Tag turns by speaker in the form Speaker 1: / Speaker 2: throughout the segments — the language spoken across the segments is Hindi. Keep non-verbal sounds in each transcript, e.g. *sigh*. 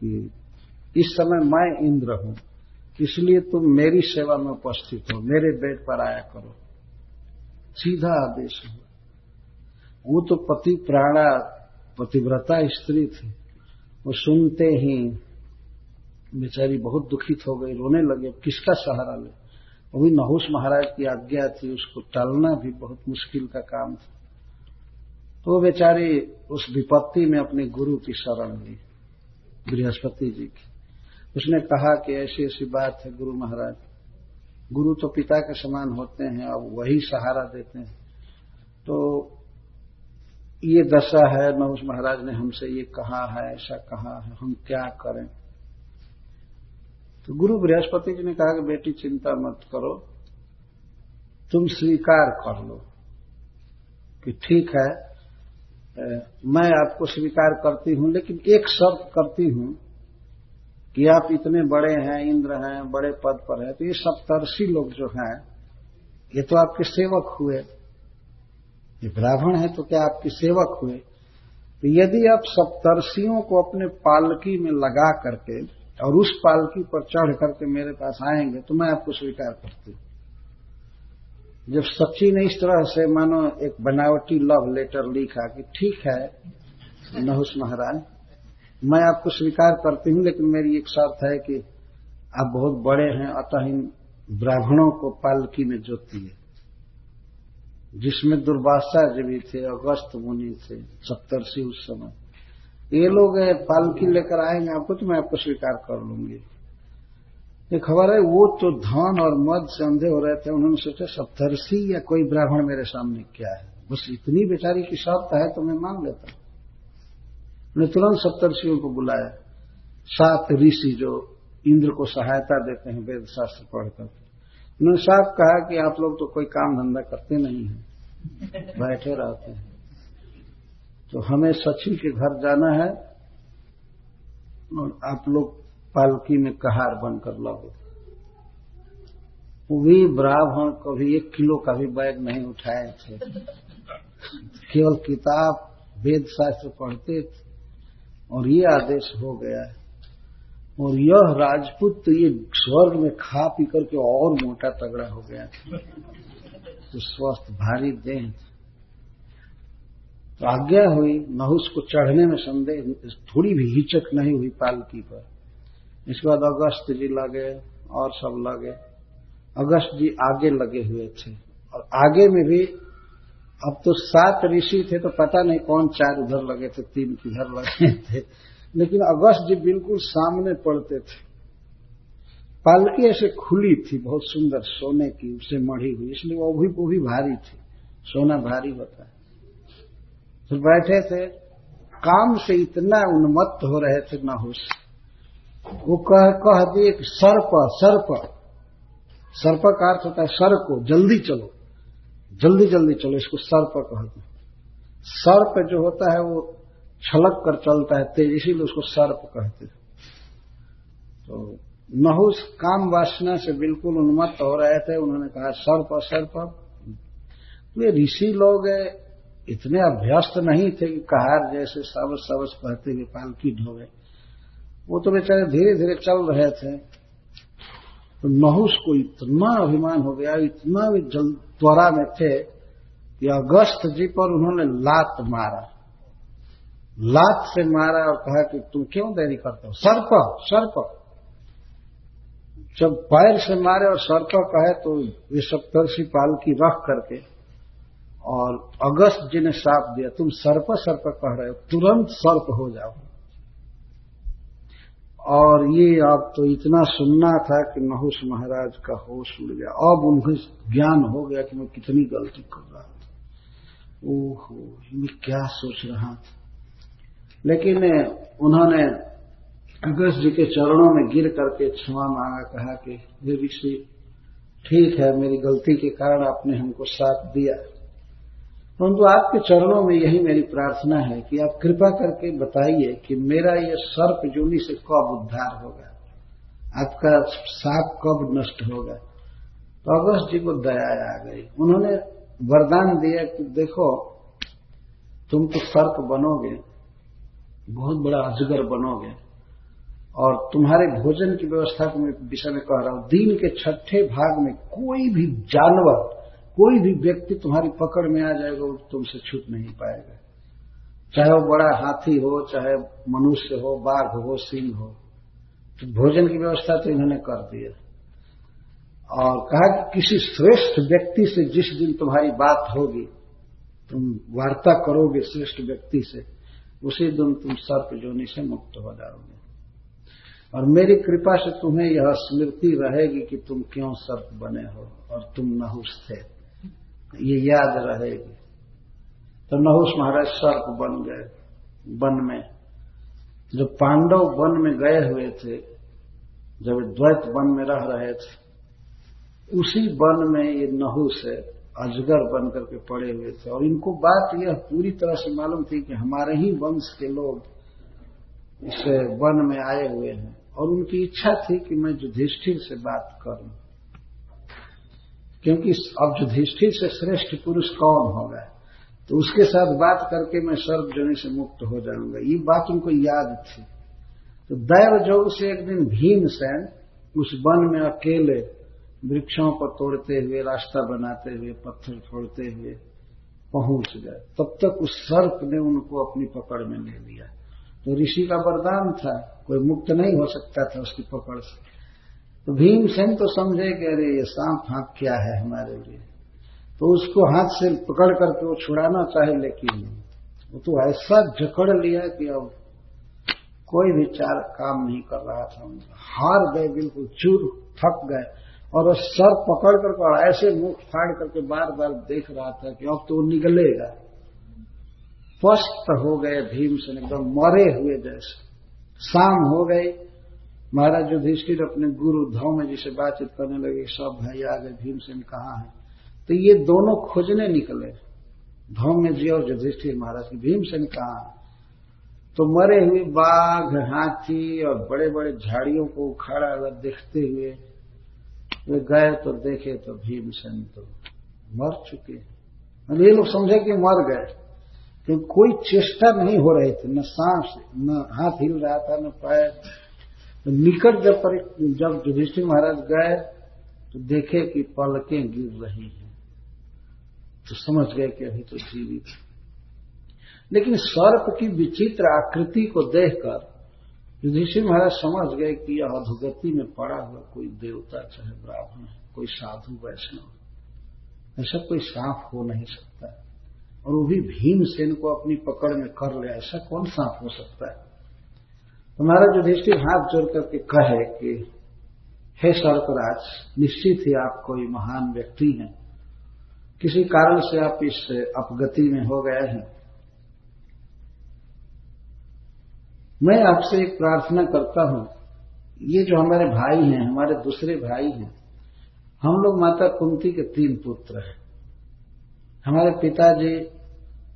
Speaker 1: कि इस समय मैं इंद्र हूँ, इसलिए तुम मेरी सेवा में उपस्थित हो, मेरे बेड पर आया करो। सीधा आदेश हुआ। वो तो पति प्राणा, पतिव्रता स्त्री थी। वो सुनते ही बेचारी बहुत दुखित हो गई, रोने लगे, किसका सहारा ले? वो भी नहुस महाराज की आज्ञा थी, उसको टालना भी बहुत मुश्किल का काम था। तो बेचारी उस विपत्ति में अपने गुरु की शरण ली। बृहस्पति जी की। उसने कहा कि ऐसी ऐसी बात है गुरु महाराज। गुरु तो पिता के समान होते हैं अब वही सहारा देते हैं। तो ये दशा है नहुस महाराज ने हमसे ये कहा है, ऐसा कहा है, हम क्या करें? तो गुरु बृहस्पति जी ने कहा कि बेटी, चिंता मत करो, तुम स्वीकार कर लो कि ठीक है मैं आपको स्वीकार करती हूँ, लेकिन एक शर्त करती हूँ कि आप इतने बड़े हैं, इंद्र हैं, बड़े पद पर हैं तो ये सप्तर्षि लोग जो हैं, ये तो आपके सेवक हुए। ये ब्राह्मण है तो क्या आपके सेवक हुए? तो यदि आप सप्तर्षियों को अपने पालकी में लगा करके और उस पालकी पर चढ़ करके मेरे पास आएँगे तो मैं आपको स्वीकार करती हूँ। जब सच्ची ने इस तरह से मानो एक बनावटी लव लेटर लिखा कि ठीक है, नहुस महाराज, मैं आपको स्वीकार करती हूँ, लेकिन मेरी एक शर्त है कि आप बहुत बड़े हैं, अतः इन ब्राह्मणों को पालकी में जोती है। जिसमें दुर्वासा जी भी थे, अगस्त मुनि थे, सप्तर्षि उस समय। ये लोग पालकी लेकर आएँगे, आपको तो मैं आपको स्वीकार कर लूँगी। ये खबर है, वो तो धन और मद से अंधे हो रहे थे, उन्होंने सोचा सप्तर्षि या कोई ब्राह्मण मेरे सामने क्या है? बस इतनी बेचारी की शर्त है तो मैं मान लेता हूँ। उन्हें तुरंत सप्तर्षियों को बुलाया। सात ऋषि जो इंद्र को सहायता देते हैं, वेद शास्त्र पढ़कर उन्होंने साफ़ कहा कि आप लोग तो कोई काम धंधा करते नहीं हैं, बैठे रहते हैं। तो हमें सची के घर जाना है और आप लोग पालकी में कहार बनकर लगो भी ब्राह्मण कभी एक किलो का भी बैग नहीं उठाए थे। केवल किताब वेद शास्त्र पढ़ते थे। और ये आदेश हो गया है। और यह राजपूत तो ये स्वर्ग में खा पी करके और मोटा तगड़ा हो गया था। तो स्वस्थ, भारी देह तो आज्ञा हुई नहुस को चढ़ने में संदेह, थोड़ी भी हिचक नहीं हुई पालकी पर। इसके बाद अगस्त जी लगे और सब लगे। अगस्त जी आगे लगे हुए थे। और आगे में भी अब तो सात ऋषि थे तो पता नहीं कौन चार उधर लगे थे, तीन किधर लगे थे। लेकिन अगस्त जी बिल्कुल सामने पड़ते थे। पालकी ऐसे खुली थी, बहुत सुंदर सोने की उससे मढ़ी हुई, इसलिए वो भी वो भी भारी थी। सोना भारी होता है। फिर बैठे थे, काम से इतना उन्मत्त हो रहे थे नहुस वो कह कह दिए कि सर्प सर्प। सर्प का अर्थ होता है सर को, जल्दी चलो। जल्दी जल्दी चलो, इसको सर्प कहते हैं। सर्प जो होता है वो छलक कर चलता है तेज, इसीलिए उसको सर्प कहते हैं। तो नहुस काम वासना से बिल्कुल उन्मत्त हो रहे थे, उन्होंने कहा, सर्प सर्प। वे ऋषि लोग इतने अभ्यस्त नहीं थे कि कहार जैसे सबस सबस कहते हुए पालकी ढोवे। वो तो बेचारे धीरे धीरे चल रहे थे। तो नहुस को इतना अभिमान हो गया, इतना भी जल त्वरा में थे कि अगस्त जी पर उन्होंने लात मारा। लात से मारा और कहा कि तुम क्यों देरी करते हो? सर्प सर्प जब पैर से मारे और सर्प कहे तो ये सप्तर्षि पाल की रख करके और अगस्त जी ने साफ़ दिया, तुम सर्प सर्प कह रहे हो, तुरंत सर्प हो जाओ। और ये अब तो इतना सुनना था कि नहुस महाराज का होश उड़ गया। अब उन्हें ज्ञान हो गया कि मैं कितनी गलती कर रहा था। ओहो, मैं क्या सोच रहा था। लेकिन उन्होंने अगस्त जी के चरणों में गिर करके क्षमा मांगा, कहा कि ये ऋषि, ठीक है, मेरी गलती के कारण आपने हमको साथ दिया। परंतु आपके चरणों में यही मेरी प्रार्थना है कि आप कृपा करके बताइए कि मेरा ये सर्प जूनी से कब उद्धार होगा? आपका साप कब नष्ट होगा? तो अगस्त जी को दया आ गई। उन्होंने वरदान दिया कि देखो, तुम तो सर्प बनोगे, बहुत बड़ा अजगर बनोगे, और तुम्हारे भोजन की व्यवस्था को मैं विषय में कह रहा हूँ। दिन के छठे भाग में कोई भी जानवर कोई भी व्यक्ति तुम्हारी पकड़ में आ जाएगा, वो तुमसे छूट नहीं पाएगा। चाहे वो बड़ा हाथी हो, चाहे मनुष्य हो, बाघ हो, सिंह हो तो भोजन की व्यवस्था तो इन्होंने कर दिया और कहा कि किसी श्रेष्ठ व्यक्ति से जिस दिन तुम्हारी बात होगी, तुम वार्ता करोगे श्रेष्ठ व्यक्ति से, उसी दिन तुम सर्प जोनी से मुक्त हो जाओगे। और मेरी कृपा से तुम्हें यह स्मृति रहेगी कि तुम क्यों सर्प बने हो और तुम नहुस थे। ये याद रहेगी तो नहुस महाराज सर्प बन गए, वन में। जो पांडव वन में गए हुए थे, जब द्वैत वन में रह रहे थे, उसी वन में ये नहुस अजगर बन करके पड़े हुए थे। और इनको बात यह पूरी तरह से मालूम थी कि हमारे ही वंश के लोग इस वन में आए हुए हैं। और उनकी इच्छा थी कि मैं युधिष्ठिर से बात करूँ। क्योंकि अब युधिष्ठिर से श्रेष्ठ पुरुष कौन होगा? तो उसके साथ बात करके मैं सर्वजनी से मुक्त हो जाऊँगा। ये बात उनको याद थी। तो दैव जोग से एक दिन भीमसेन उस वन में अकेले वृक्षों को तोड़ते हुए, रास्ता बनाते हुए, पत्थर फोड़ते हुए पहुँच गए। तब तक उस सर्प ने उनको अपनी पकड़ में ले लिया। तो ऋषि का वरदान था, कोई मुक्त नहीं हो सकता था उसकी पकड़ से। तो भीमसेन तो समझे कि अरे ये सांप फांप क्या है हमारे लिए? तो उसको हाथ से पकड़ करके वो छुड़ाना चाहे, लेकिन वो तो ऐसा जकड़ लिया कि अब कोई भी चार काम नहीं कर रहा था। हार गए, बिल्कुल चूर, थक गए, और वो सर पकड़ करके और ऐसे मुख फाड़ करके बार बार देख रहा था कि अब तो निकलेगा स्वस्थ हो गए भीमसेन, एकदम मरे हुए जैसे। शाम हो गई महाराज युधिष्ठिर अपने गुरु धौम जिसे बातचीत करने लगे, सब भाई आ गए भीमसेन कहाँ है? तो ये दोनों खोजने निकले। धौम्य जी और युधिष्ठिर महाराज की, भीमसेन कहाँ तो मरे हुए बाघ, हाथी और बड़े बड़े झाड़ियों को उखाड़ा हुआ देखते हुए, वे गए तो देखे तो भीमसेन तो मर चुके हैं। ये लोग समझे कि मर गए क्योंकि कोई चेष्टा नहीं हो रही थी, न सांस, न हाथ हिल रहा था, न पैर। निकट जब पर जब युधिष्ठिर महाराज गए तो देखे कि पलकें गिर रही हैं। तो समझ गए कि अभी तो जीवित लेकिन सर्प की विचित्र आकृति को देखकर युधिष्ठिर महाराज समझ गए कि यह अधोगति में पड़ा हुआ कोई देवता, चाहे ब्राह्मण, कोई साधु, वैष्णव, ऐसा कोई सांप हो नहीं सकता। और वो भी भीमसेन को अपनी पकड़ में कर ले, ऐसा कौन सांप हो सकता है? तो महाराज युधिष्ठिर हाथ जोड़ करके कहे कि, हे सर्पराज निश्चित ही आप कोई महान व्यक्ति हैं। किसी कारण से आप इस अपगति में हो गए हैं। मैं आपसे एक प्रार्थना करता हूँ। ये जो हमारे भाई हैं, हमारे दूसरे भाई हैं, हम लोग माता कुंती के तीन पुत्र हैं। हमारे पिताजी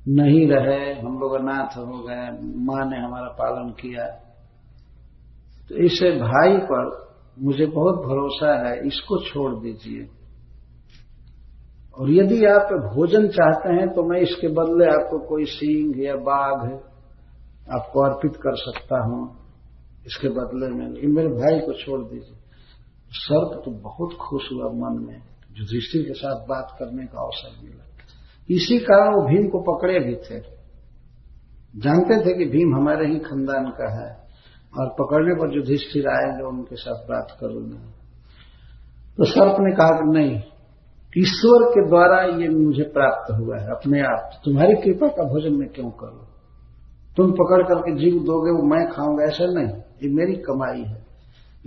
Speaker 1: नहीं रहे, हम लोग अनाथ हो गए, माँ ने हमारा पालन किया। तो इस भाई पर मुझे बहुत भरोसा है, इसको छोड़ दीजिए। और यदि आप भोजन चाहते हैं तो मैं इसके बदले आपको कोई सींग या बाघ आपको अर्पित कर सकता हूँ। इसके बदले में ये मेरे भाई को छोड़ दीजिए। सर्प तो बहुत खुश हुआ मन में जो युधिष्ठिर के साथ बात करने का अवसर मिला। इसी कारण वो भीम को पकड़े भी थे। जानते थे कि भीम हमारे ही खानदान का है। और पकड़ने पर युधिष्ठिर आएँगे उनके साथ बात करूँगा तो सर्प ने कहा कि नहीं, ईश्वर के द्वारा ये मुझे प्राप्त हुआ है, अपने आप। तुम्हारी कृपा का भोजन मैं क्यों करूँ? तुम पकड़ करके जीव दोगे, वो मैं खाऊँगा, ऐसा नहीं। ये मेरी कमाई है।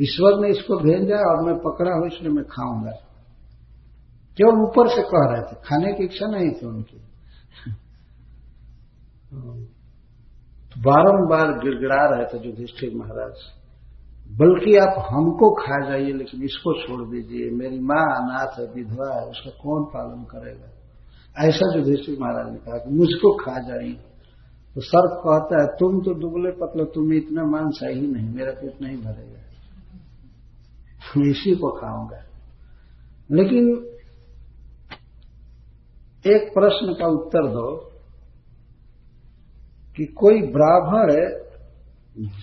Speaker 1: ईश्वर ने इसको भेजा और मैं पकड़ा हूँ इसलिए मैं खाऊँगा। केवल ऊपर से कह रहे थे, खाने की इच्छा नहीं थी उनकी। तो *laughs* बारंबार गिड़गिड़ा रहे थे युधिष्ठिर महाराज। बल्कि आप हमको खा जाइए, लेकिन इसको छोड़ दीजिए। मेरी माँ अनाथ है, विधवा है, उसका कौन पालन करेगा? ऐसा युधिष्ठिर महाराज ने कहा कि मुझको खा जाइए। तो सर्प कहता है, तुम तो दुबले पतले, तुम्हें इतना मांस है ही नहीं, मेरा पेट नहीं भरेगा। मैं इसी को खाऊँगा। लेकिन एक प्रश्न का उत्तर दो। कि कोई ब्राह्मण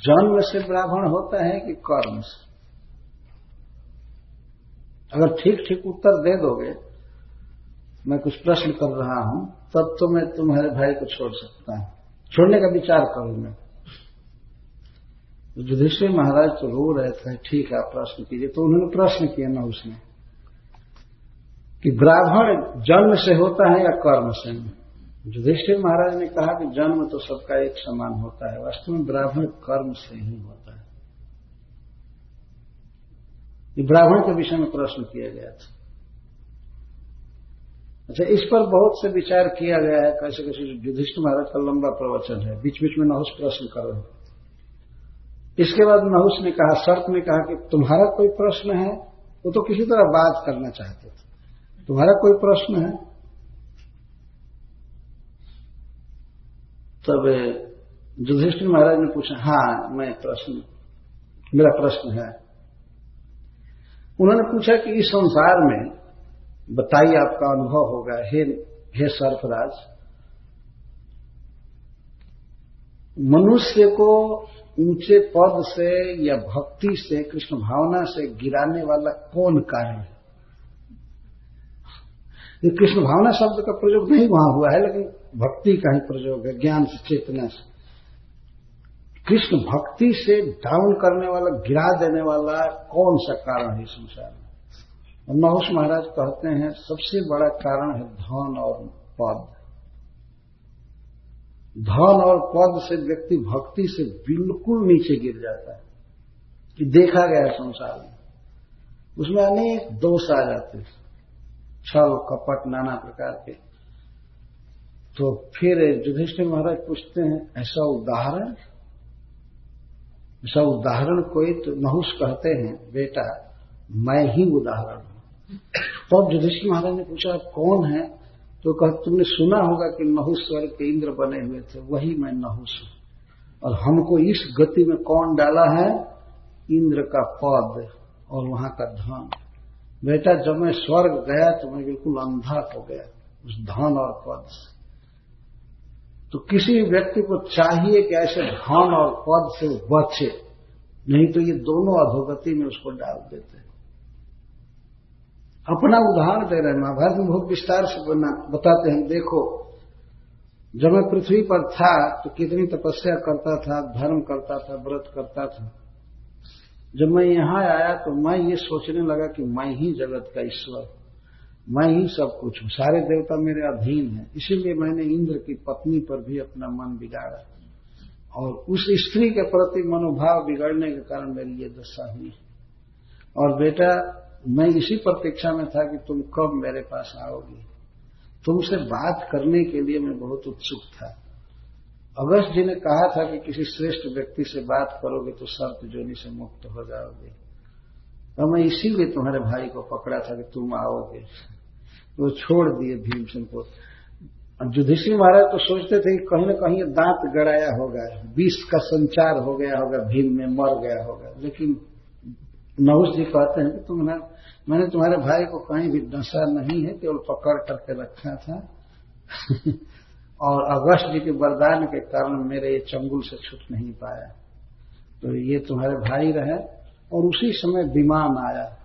Speaker 1: जन्म से ब्राह्मण होता है कि कर्म से? अगर ठीक ठीक उत्तर दे दोगे, मैं कुछ प्रश्न कर रहा हूँ, तब तो मैं तुम्हारे भाई को छोड़ सकता हूँ। छोड़ने का विचार करूँ मैं युधिष्ठिर महाराज तो रो रहे थे, ठीक है प्रश्न कीजिए। तो उन्होंने प्रश्न किया ना उसने कि ब्राह्मण जन्म से होता है या कर्म से? युधिष्ठिर महाराज ने कहा कि जन्म तो सबका एक समान होता है, वास्तव में ब्राह्मण कर्म से ही होता है। ये ब्राह्मण के विषय में प्रश्न किया गया था। अच्छा इस पर बहुत से विचार किया गया है, कैसे कैसे युधिष्ठ महाराज का लंबा प्रवचन है। बीच बीच में नहुस प्रश्न कर रहे इसके बाद नहुस ने कहा, शर्त ने कहा कि तुम्हारा कोई प्रश्न है, वो तो किसी तरह बात करना चाहते थे। तुम्हारा कोई प्रश्न है? तब युधिष्ठिर महाराज ने पूछा हाँ मैं प्रश्न, मेरा प्रश्न है। उन्होंने पूछा कि इस संसार में, बताइए आपका अनुभव होगा, हे हे सर्फराज मनुष्य को ऊँचे पद से या भक्ति से, कृष्ण भावना से गिराने वाला कौन कारण है? ये कृष्ण भावना शब्द का प्रयोग नहीं वहाँ हुआ है, लेकिन भक्ति का ही प्रयोग है, ज्ञान से चेतना से। कृष्ण भक्ति से डाउन करने वाला, गिरा देने वाला कौन सा कारण है संसार में? नहुष महाराज कहते हैं, सबसे बड़ा कारण है धन और पद। धन और पद से व्यक्ति भक्ति से बिल्कुल नीचे गिर जाता है। कि देखा गया संसार में। उसमें अनेक दोष आ जाते हैं। छल, कपट, नाना प्रकार के। तो फिर युधिष्ठिर महाराज पूछते हैं, ऐसा उदाहरण? ऐसा उदाहरण कोई तो नहुस कहते हैं, बेटा, मैं ही उदाहरण हूँ। तब तो युधिष्ठिर महाराज ने पूछा, कौन है? तो कह, तुमने सुना होगा कि नहुस स्वर्ग के इंद्र बने हुए थे, वही मैं नहुस हूँ। और हमको इस गति में कौन डाला है? इंद्र का पद और वहाँ का धन। बेटा, जब मैं स्वर्ग गया तो मैं बिल्कुल अंधा हो गया, उस धन और पद से। तो किसी व्यक्ति को चाहिए कि ऐसे धन और पद से बचे, नहीं तो ये दोनों अधोगति में उसको डाल देते हैं। अपना उदाहरण दे रहे हैं। महाभारत में बहुत विस्तार से बना, बताते हैं। देखो, जब मैं पृथ्वी पर था तो कितनी तपस्या करता था, धर्म करता था, व्रत करता था। जब मैं यहाँ आया तो मैं ये सोचने लगा कि मैं ही जगत का ईश्वर मैं ही सब कुछ हूँ। सारे देवता मेरे अधीन हैं। इसीलिए मैंने इंद्र की पत्नी पर भी अपना मन बिगाड़ा। और उस स्त्री के प्रति मनोभाव बिगड़ने के कारण मेरी ये दशा हुई। और बेटा, मैं इसी प्रतीक्षा में था कि तुम कब मेरे पास आओगी। तुमसे बात करने के लिए मैं बहुत उत्सुक था। अगस्त जी ने कहा था कि किसी श्रेष्ठ व्यक्ति से बात करोगे तो सर्प जोनी से मुक्त हो जाओगे। तो मैं इसीलिए तुम्हारे भाई को पकड़ा था कि तुम आओगे। वो छोड़ दिए भीमसेन को। युधिष्ठिर महाराज तो सोचते थे कि कहीं ना कहीं दांत गड़ाया होगा, विष का संचार हो गया होगा, भीम में मर गया होगा। लेकिन नहुस जी कहते हैं कि तुमने मैंने तुम्हारे भाई को कहीं भी नशा नहीं है, केवल पकड़ करके रखा था। *laughs* और अगस्त जी के वरदान के कारण मेरे ये चंगुल से छूट नहीं पाया। तो ये तुम्हारे भाई रहे, और उसी समय विमान आया।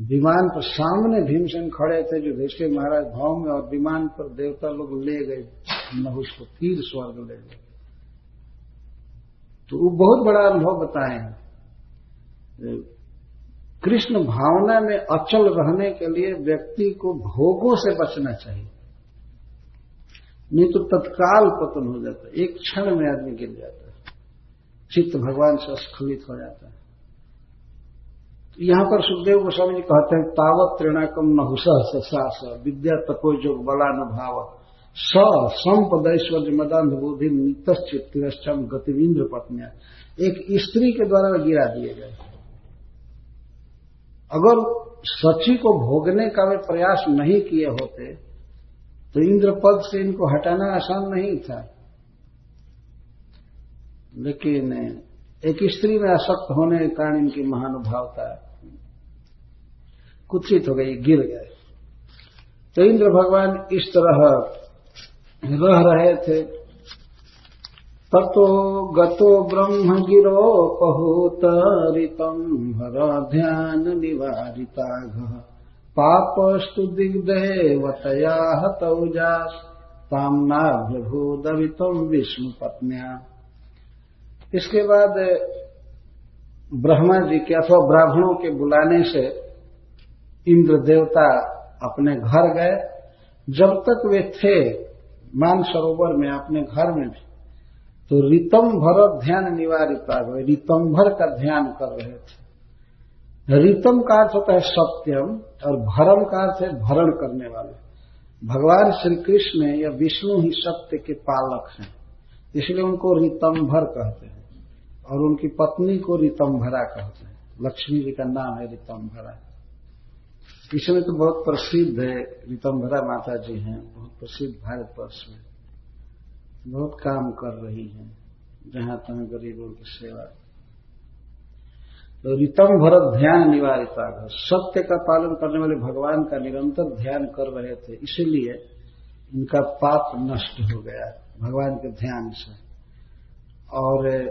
Speaker 1: विमान पर सामने भीमसेन खड़े थे जो भेषे महाराज भाव में और विमान पर देवता लोग ले गए नहुस को तीर स्वर्ग ले गए। तो वो बहुत बड़ा अनुभव बताए। कृष्ण भावना में अचल रहने के लिए व्यक्ति को भोगों से बचना चाहिए। नहीं तो तत्काल पतन हो जाता है। एक क्षण में आदमी गिर जाता है। चित्त भगवान से स्खलित हो जाता है। यहाँ पर सुखदेव गोस्वामी जी कहते हैं, तावत त्रिणाकम नहुस सास विद्या तपो जो भाव। स संपदैश्वर्य मदान बोधि नितश्चित तिरश्चम गतिविंद्र पत्निया। एक स्त्री के द्वारा गिरा दिए गए। अगर सची को भोगने का वे प्रयास नहीं किए होते तो इंद्र पद से इनको हटाना आसान नहीं था। लेकिन एक स्त्री में आसक्त होने के कारण इनकी महानुभावता कुत्सित हो गई, गिर गए। तो इंद्र भगवान इस तरह रह रहे थे। ततो गतो ब्रह्म गिरोपहूत ऋतम भर ध्यान निवारिताघ। पापस्तु दिग्देवतया हतौजास तामनाभ्यभूदवितम विष्णु पत्निया इसके बाद ब्रह्मा जी के अथवा ब्राह्मणों के बुलाने से इंद्र देवता अपने घर गए। जब तक वे थे मान सरोवर में, अपने घर में भी तो रितम भर ध्यान निवारिता रितम भर का ध्यान कर रहे थे। रितम का अर्थ होता है सत्यम, और भरम का अर्थ है भरण करने वाले। भगवान श्री कृष्ण या विष्णु ही सत्य के पालक हैं, इसलिए उनको रितंभर कहते हैं, और उनकी पत्नी को रितंभरा कहते हैं। लक्ष्मी जी का नाम है रितंभरा। इसमें तो बहुत प्रसिद्ध है रितंभरा माता जी हैं, बहुत प्रसिद्ध भारतवर्ष में। बहुत काम कर रही हैं, जहाँ तहां गरीबों की सेवा। तो रितम भरत ध्यान निवारिता सत्य का पालन करने वाले भगवान का निरंतर ध्यान कर रहे थे, इसीलिए इनका पाप नष्ट हो गया, भगवान के ध्यान से। और,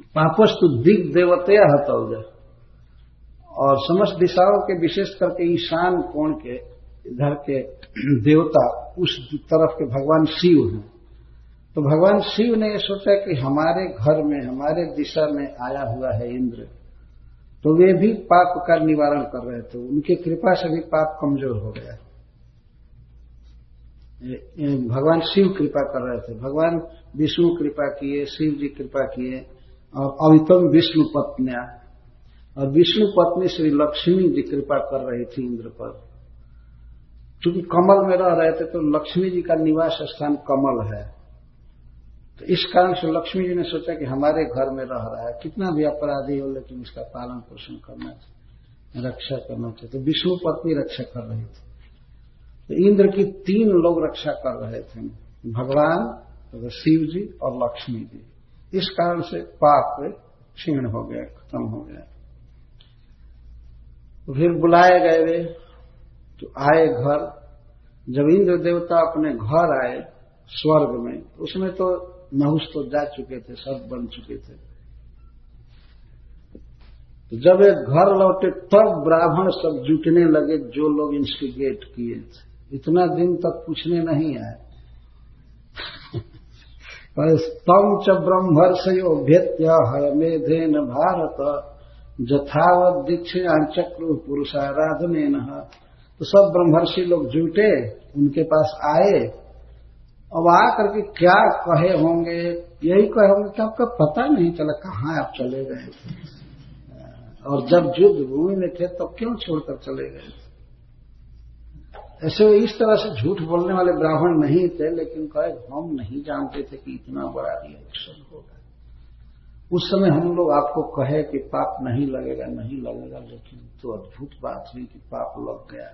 Speaker 1: पापस्तु दिग देवते हतौज। और समस्त दिशाओं के, विशेष करके ईशान कोण के, इधर के *clears throat* देवता उस तरफ़ के भगवान शिव हैं। तो भगवान शिव ने यह सोचा कि हमारे घर में, हमारे दिशा में आया हुआ है इंद्र। तो वे भी पाप का निवारण कर रहे थे। उनकी कृपा से भी पाप कमज़ोर हो गया। भगवान शिव कृपा कर रहे थे। भगवान विष्णु कृपा किए, शिव जी कृपा किए और अवितम विष्णु पत्निया और विष्णु पत्नी श्री लक्ष्मी जी कृपा कर रही थी इंद्र पर। क्योंकि कमल में रह रहे थे तो लक्ष्मी जी का निवास स्थान कमल है। तो इस कारण से लक्ष्मी जी ने सोचा कि हमारे घर में रह रहा है। कितना भी अपराधी हो, लेकिन इसका पालन पोषण करना चाहिए, रक्षा करना चाहिए। तो विष्णु पत्नी रक्षा कर रही थी। तो इंद्र की तीन लोग रक्षा कर रहे थे। भगवान तो शिव जी और लक्ष्मी जी। इस कारण से पाप क्षीण हो गया, खत्म हो गया। फिर बुलाए गए वे तो आए घर। जब इंद्र देवता अपने घर आए स्वर्ग में, उसमें तो नहुस तो जा चुके थे, सब बन चुके थे। तो जब एक घर लौटे, तब ब्राह्मण सब जुटने लगे, जो लोग इंस्टिगेट किए थे। इतना दिन तक पूछने नहीं आए। *laughs* तम च ब्रह्मर्षयो भेत्य हयमेधेन भारत। जथावत दीक्षा चक्र पुरुषाराधने तो सब ब्रह्मर्षि लोग जुटे, उनके पास आए। अब आ करके क्या कहे होंगे? यही कहे होंगे कि आपका पता नहीं चला कहाँ आप चले गए। और जब युद्ध भूमि में थे, तब क्यों छोड़कर चले गए? ऐसे इस तरह से झूठ बोलने वाले ब्राह्मण नहीं थे, लेकिन कहे हम नहीं जानते थे कि इतना बड़ा रिएक्शन होगा। उस समय हम लोग आपको कहे कि पाप नहीं लगेगा नहीं लगेगा, लेकिन तो अद्भुत बात हुई कि पाप लग गया।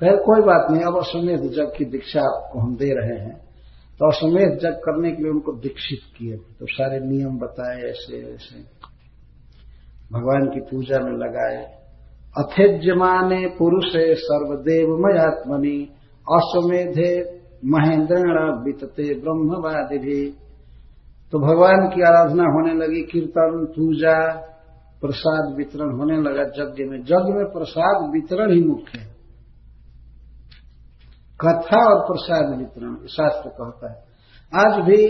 Speaker 1: खैर, कोई बात नहीं, अब अश्वमेध जग की दीक्षा आपको हम दे रहे हैं। तो अश्वमेध जग करने के लिए उनको दीक्षित किए। तो सारे नियम बताए, ऐसे ऐसे। भगवान की पूजा में लगाए। अथेज्यमाने पुरुषे सर्वदेव मयात्मनि अश्वमेधे महेंद्रण बीतते ब्रह्मवादि भी तो भगवान की आराधना होने लगी, कीर्तन, पूजा, प्रसाद वितरण होने लगा यज्ञ में। यज्ञ में प्रसाद वितरण ही मुख्य है। कथा और प्रसाद वितरण शास्त्र कहता है। आज भी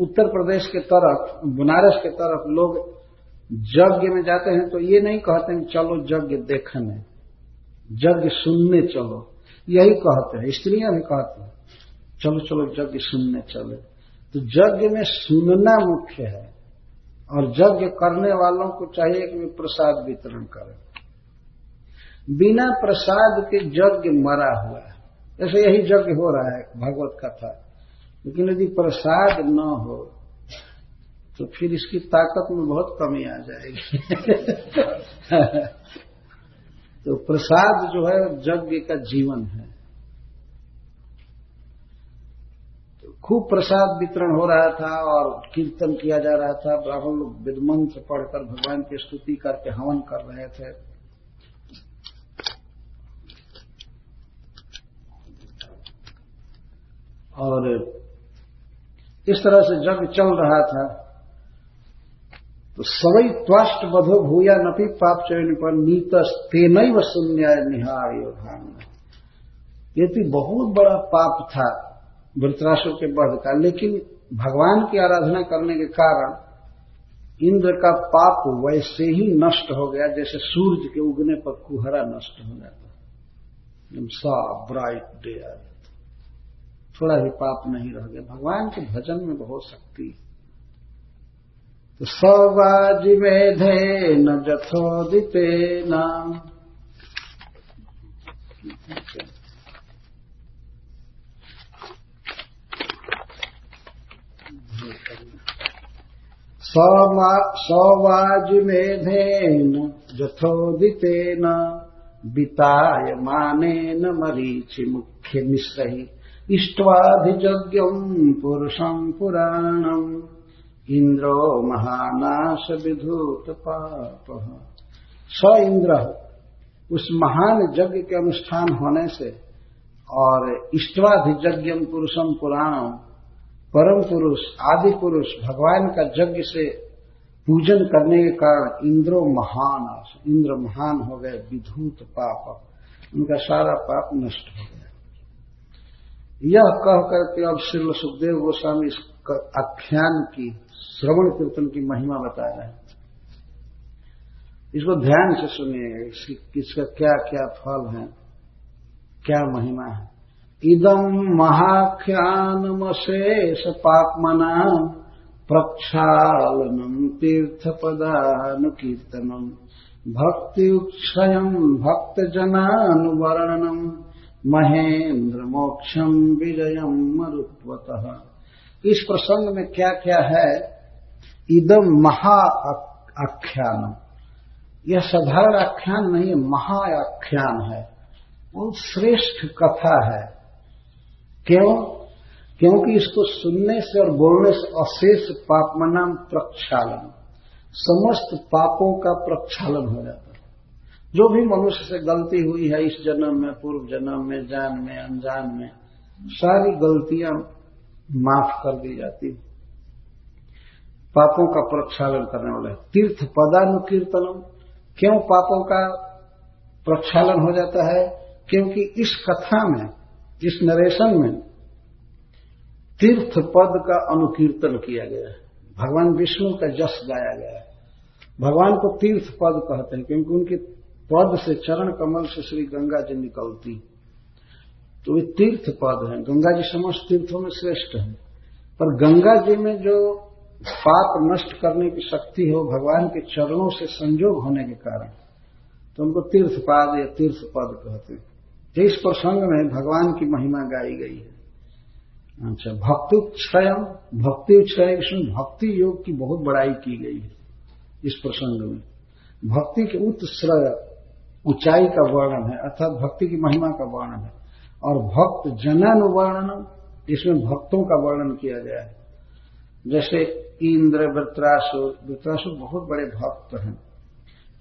Speaker 1: उत्तर प्रदेश के तरफ़, बनारस के तरफ़ लोग यज्ञ में जाते हैं तो ये नहीं कहते हैं, चलो यज्ञ देखने। यज्ञ सुनने चलो। यही कहते हैं, स्त्रियाँ भी कहती हैं, चलो चलो यज्ञ सुनने चले। तो यज्ञ में सुनना मुख्य है और यज्ञ करने वालों को चाहिए कि वे प्रसाद वितरण करें। बिना प्रसाद के यज्ञ मरा हुआ है। ऐसे यही यज्ञ हो रहा है, भगवत कथा। लेकिन यदि प्रसाद न हो तो फिर इसकी ताकत में बहुत कमी आ जाएगी। *laughs* तो प्रसाद जो है, यज्ञ का जीवन है तो खूब प्रसाद वितरण हो रहा था और कीर्तन किया जा रहा था। ब्राह्मण लोग विदमंत्र पढ़कर भगवान की स्तुति करके हवन कर रहे थे। और इस तरह से जग चल रहा था। तो सवई त्वष्ट बधो भूया नपी पाप चयन पर नीत तेन शून्य निहार योधान। ये तो बहुत बड़ा पाप था। वृतराशों के बढ़ का। लेकिन भगवान की आराधना करने के कारण इंद्र का पाप वैसे ही नष्ट हो गया, जैसे सूर्य के उगने पर कुहरा नष्ट हो जाता है। सा ब्राइट डे आ थोड़ा भी पाप नहीं रह गया। भगवान के भजन में बहुत शक्ति तो सौवाज मेधे न जथोदिते नाम। सौवाजिमेधेन, जथोदितेन, वितायमानेन मरीचि मुख्य मिश्रहि इष्ट्वाधिजज्ञम् पुरुषम् पुराणम्। इंद्रो महानाश विधूत पाप। स इंद्र उस महान यज्ञ के अनुष्ठान होने से और इष्टवाधिज्ञ पुरुषम पुराणम परम पुरुष आदि पुरुष भगवान का यज्ञ से पूजन करने के कारण इंद्रो महान, इंद्र महान हो गए, विधूत पाप। उनका सारा पाप नष्ट हो गया। यह कह करके अब श्री सुखदेव गोस्वामी इस आख्यान की, श्रवण कीर्तन की महिमा बता रहे हैं। इसको ध्यान से सुनिए, इसका क्या क्या फल है, क्या महिमा है। इदम महाख्यानमशेष पापमना प्रक्षालनम तीर्थपदानुकीर्तनम भक्तिक्षयम भक्तजनानुवर्णनम महेंद्र मोक्षम विजयम मरुत्वतः। इस प्रसंग में क्या क्या है? इदम महा आख्यान यह साधारण आख्यान नहीं, महाआख्यान है। बहुत श्रेष्ठ कथा है। क्यों? क्योंकि इसको सुनने से और बोलने से अशेष पापमनाम प्रक्षालन। समस्त पापों का प्रक्षालन हो जाता है। जो भी मनुष्य से गलती हुई है इस जन्म में, पूर्व जन्म में, जान में, अनजान में, सारी गलतियाँ माफ़ कर दी जाती पापों का प्रक्षालन करने वाले तीर्थ पदानुकीर्तनम। क्यों पापों का प्रक्षालन हो जाता है? क्योंकि इस कथा में इस नरेशन में तीर्थ पद का अनुकीर्तन किया गया है, भगवान विष्णु का जस गाया गया है। भगवान को तीर्थ पद कहते हैं, क्योंकि उनके पद से चरण कमल से श्री गंगा जी निकलती। तो वे तीर्थ पद हैं। गंगा जी समस्त तीर्थों में श्रेष्ठ है। पर गंगा जी में जो पाप नष्ट करने की शक्ति हो भगवान के चरणों से संजोग होने के कारण तो उनको तीर्थपाद या तीर्थ पद कहते हैं। इस प्रसंग में भगवान की महिमा गाई गई है। अच्छा भक्ति क्षय भक्ति क्षय, इसमें भक्ति योग की बहुत बड़ाई की गई है इस प्रसंग में। भक्ति के उत्श्रय ऊंचाई का वर्णन है, अर्थात भक्ति की महिमा का वर्णन है। और भक्त जनन वर्णन इसमें भक्तों का वर्णन किया गया है। जैसे इंद्र, वृत्रासुर वृत्रासुर बहुत बड़े भक्त हैं।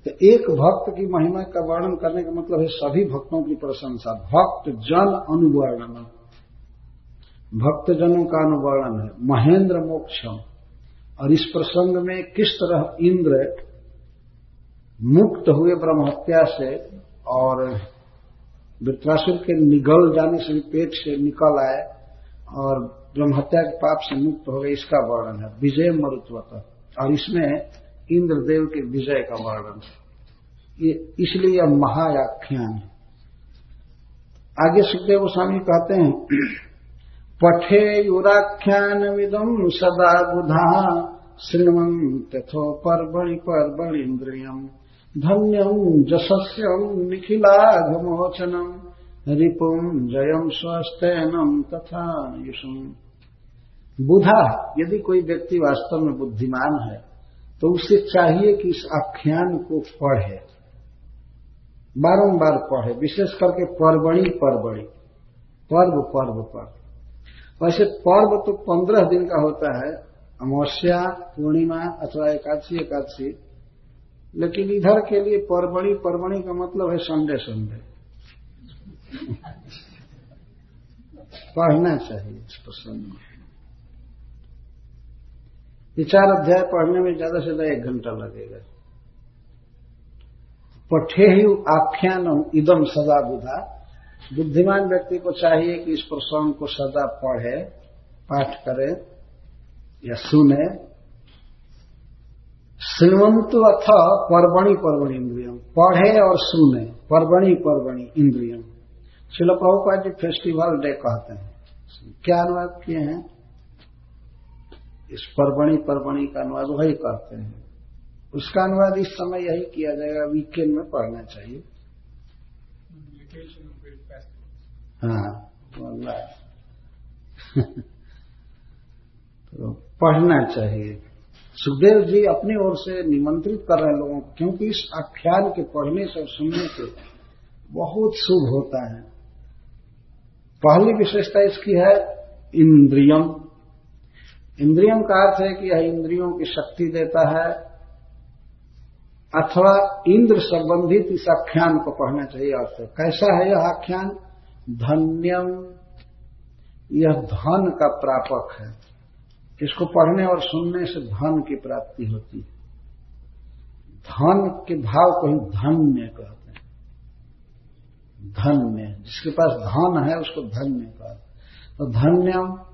Speaker 1: तो एक भक्त की महिमा का वर्णन करने का मतलब है सभी भक्तों की प्रशंसा। भक्त जन अनुवर्णन। भक्त जनों का अनुवर्णन है। महेंद्र मोक्षम। और इस प्रसंग में किस तरह इंद्र मुक्त हुए ब्रह्महत्या से और वृत्रासुर के निगल जाने से भी पेट से निकल आए और ब्रह्महत्या के पाप से मुक्त हो गए, इसका वर्णन है। विजय मरुत्वत। और इसमें इंद्रदेव के विजय का वर्णन। ये इसलिए यह महायाख्यान है। आगे सुखदेव गोस्वामी कहते हैं, पठे युराख्यान विदम सदा बुधा श्रीमं तथो पर्वणि इंद्रियम धन्यम जसस्यम निखिलाघमोचनम रिपुम जयम स्वस्थनम तथा युषम बुधा, यदि कोई व्यक्ति वास्तव में बुद्धिमान है तो उसे चाहिए कि इस आख्यान को पढ़े। बारंबार पढ़े, विशेष करके परबणी परबणी, पर्व पर्व पर्व वैसे पर्व तो पंद्रह दिन का होता है, अमावस्या, पूर्णिमा अथवा एकादशी एकादशी, लेकिन इधर के लिए परबणी परबणी का मतलब है संडे संडे। पढ़ना चाहिए इस प्रसंग में। ये चार अध्याय पढ़ने में ज़्यादा से ज़्यादा एक घंटा लगेगा। पठे ही आख्यान इदम सदा बुधा। बुद्धिमान व्यक्ति को चाहिए कि इस प्रसंग को सदा पढ़े, पाठ करे या सुने। श्रीमंत अथ पर्वणि पर्वणि इंद्रियम। पढ़े और सुने, पर्वणि पर्वणि इंद्रियम। शिल प्रभुपाद जी फेस्टिवल डे कहते हैं। क्या अनुवाद किए हैं? इस पर्वणि पर्वणि का अनुवाद वही करते हैं। उसका अनुवाद इस समय यही किया जाएगा वीकेंड में पढ़ना चाहिए। हाँ *laughs* तो पढ़ना चाहिए। सुखदेव जी अपनी ओर से निमंत्रित कर रहे हैं लोगों को, क्योंकि इस आख्यान के पढ़ने से और सुनने से बहुत शुभ होता है। पहली विशेषता इसकी है, इंद्रियम। इंद्रियम का अर्थ है कि यह इंद्रियों की शक्ति देता है, अथवा इंद्र संबंधित इस आख्यान को पढ़ना चाहिए अर्थ कैसा है यह आख्यान? धन्यम। यह धन का प्रापक है। इसको पढ़ने और सुनने से धन की प्राप्ति होती है। धन के भाव को ही धन्य कहते हैं। धन्य। जिसके पास धन है, उसको धन्य कहते हैं। तो धन्यम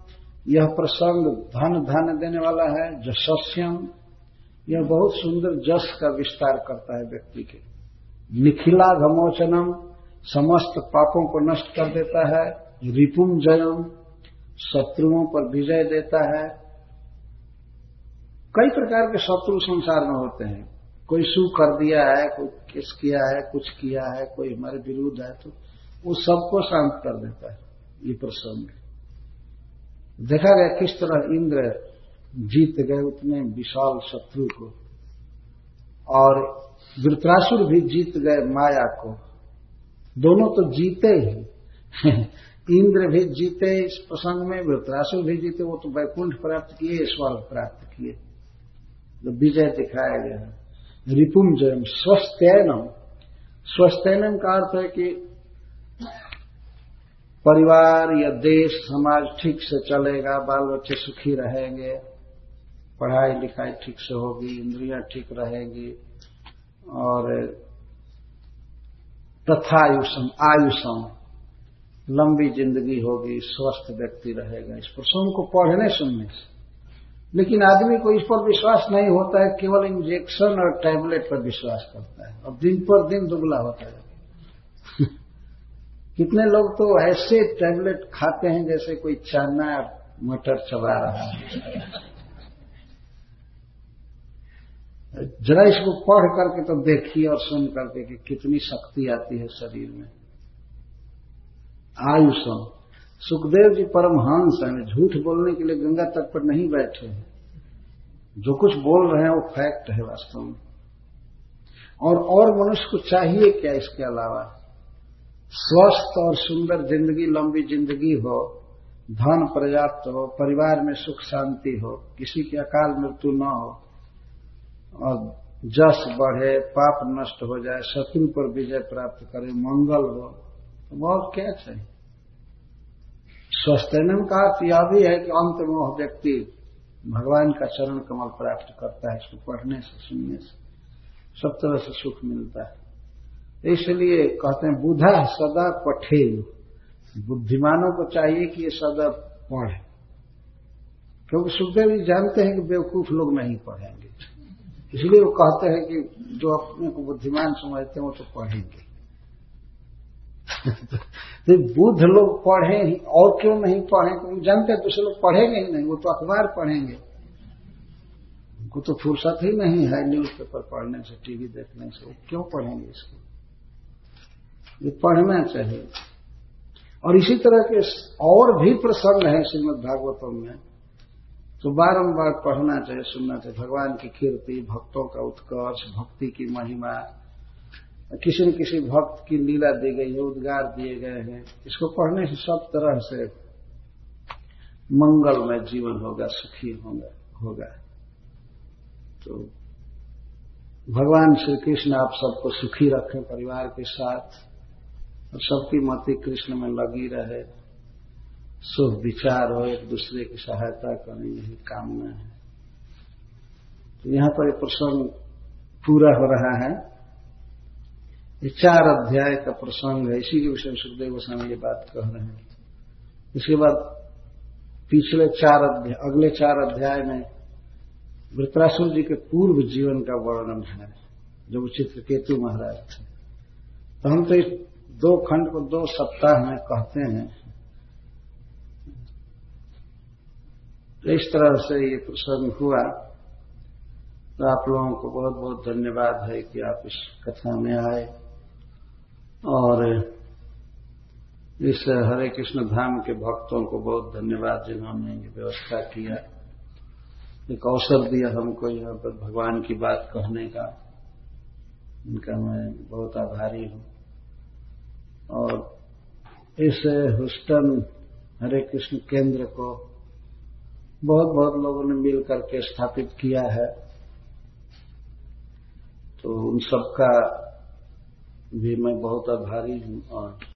Speaker 1: यह प्रसंग धन धन देने वाला है जशस्यम यह बहुत सुंदर जस का विस्तार करता है व्यक्ति के। निखिला घमोचनम समस्त पापों को नष्ट कर देता है, रिपुम जयम, शत्रुओं पर विजय देता है। कई प्रकार के शत्रु संसार में होते हैं। कोई सु कर दिया है, कोई किस किया है, कुछ किया है, कोई हमारे विरुद्ध है तो वो सबको शांत कर देता है। ये प्रसंग देखा गया किस तरह इंद्र जीत गए उतने विशाल शत्रु को। और वृत्रासुर भी जीत गए माया को। दोनों तो जीते ही। *laughs* इंद्र भी जीते इस प्रसंग में, वृत्रासुर भी जीते, वो तो वैकुंठ प्राप्त किए स्वर्ग प्राप्त किए। जो विजय दिखाया गया। है रिपुम जयम स्वस्थनम। स्वस्थनम का अर्थ है कि परिवार या देश, समाज ठीक से चलेगा, बाल बच्चे सुखी रहेंगे, पढ़ाई लिखाई ठीक से होगी, इंद्रियाँ ठीक रहेंगी, और तथायुषम आयुषम लंबी ज़िंदगी होगी, स्वस्थ व्यक्ति रहेगा। इस प्रसंग को पढ़ने सुनने से। लेकिन आदमी को इस पर विश्वास नहीं होता है, केवल इंजेक्शन और टैबलेट पर विश्वास करता है, और दिन पर दिन दुबला होता है। कितने लोग तो ऐसे टैबलेट खाते हैं जैसे कोई चाना, मटर चबा रहा है। जरा इसको पढ़ करके तो देखिए और सुन करके कि कितनी शक्ति आती है शरीर में। आयुषम सुखदेव जी परमहंस हैं, झूठ बोलने के लिए गंगा तट पर नहीं बैठे हैं। जो कुछ बोल रहे हैं वो फैक्ट है वास्तव में। और और मनुष्य को चाहिए क्या इसके अलावा? स्वस्थ और सुंदर ज़िंदगी, लंबी ज़िंदगी हो, धन पर्याप्त हो, परिवार में सुख शांति हो, किसी की अकाल मृत्यु न हो, और जस बढ़े, पाप नष्ट हो जाए, शत्रु पर विजय प्राप्त करे, मंगल हो तो और क्या चाहिए? स्वस्थनम का अर्थ? यह भी है कि अंत में वह व्यक्ति भगवान का चरण कमल प्राप्त करता है इसको पढ़ने से, सुनने से, सब तरह से सुख मिलता है। इसलिए कहते हैं, बुधा सदा पठे बुद्धिमानों को चाहिए कि ये सदा पढ़े। क्योंकि सुखदेव जी जानते हैं कि बेवकूफ़ लोग नहीं पढ़ेंगे। इसलिए वो कहते हैं कि जो अपने को बुद्धिमान समझते हैं, वो तो पढ़ेंगे। *laughs* तो बुद्ध लोग पढ़े ही, और क्यों नहीं पढ़े? क्योंकि जानते हैं दूसरे लोग पढ़ेंगे ही नहीं, वो तो अखबार पढ़ेंगे। उनको तो फुर्सत ही नहीं है न्यूज़ पेपर पढ़ने से, टीवी देखने से, वो क्यों पढ़ेंगे इसको? ये पढ़ना चाहिए। और इसी तरह के और भी प्रसंग है श्रीमद भागवतम में। तो बारंबार पढ़ना चाहिए, सुनना चाहिए। भगवान की कीर्ति, भक्तों का उत्कर्ष, भक्ति की महिमा। किसी न किसी भक्त की लीला दी गई है, उद्गार दिए गए हैं। इसको पढ़ने से सब तरह से मंगलमय जीवन होगा, सुखी होगा होगा। तो भगवान श्री कृष्ण आप सबको सुखी रखें, परिवार के साथ। और सबकी मति कृष्ण में लगी रहे। शुभ विचार हो, एक दूसरे की सहायता करें यही कामना है। तो यहाँ पर एक प्रसंग पूरा हो रहा है। ये चार अध्याय का प्रसंग है, इसी के विषय में सुखदेव गोस्वामी ये बात कह रहे हैं। इसके बाद पिछले चार अध्याय, अगले चार अध्याय में वृत्रासुर जी के पूर्व जीवन का वर्णन है, जो चित्रकेतु महाराज थे। तो हम तो इस दो खंड को दो सप्ताह में कहते हैं। तो इस तरह से ये प्रसंग हुआ। तो आप लोगों को बहुत बहुत धन्यवाद है कि आप इस कथा में आए। और इस हरे कृष्ण धाम के भक्तों को बहुत धन्यवाद जिन्होंने ये व्यवस्था किया। एक अवसर दिया हमको यहाँ पर भगवान की बात कहने का। इनका मैं बहुत आभारी हूँ। और इस हुस्टन हरे कृष्ण केंद्र को बहुत बहुत लोगों ने मिल करके स्थापित किया है। तो उन सबका भी मैं बहुत आभारी हूँ और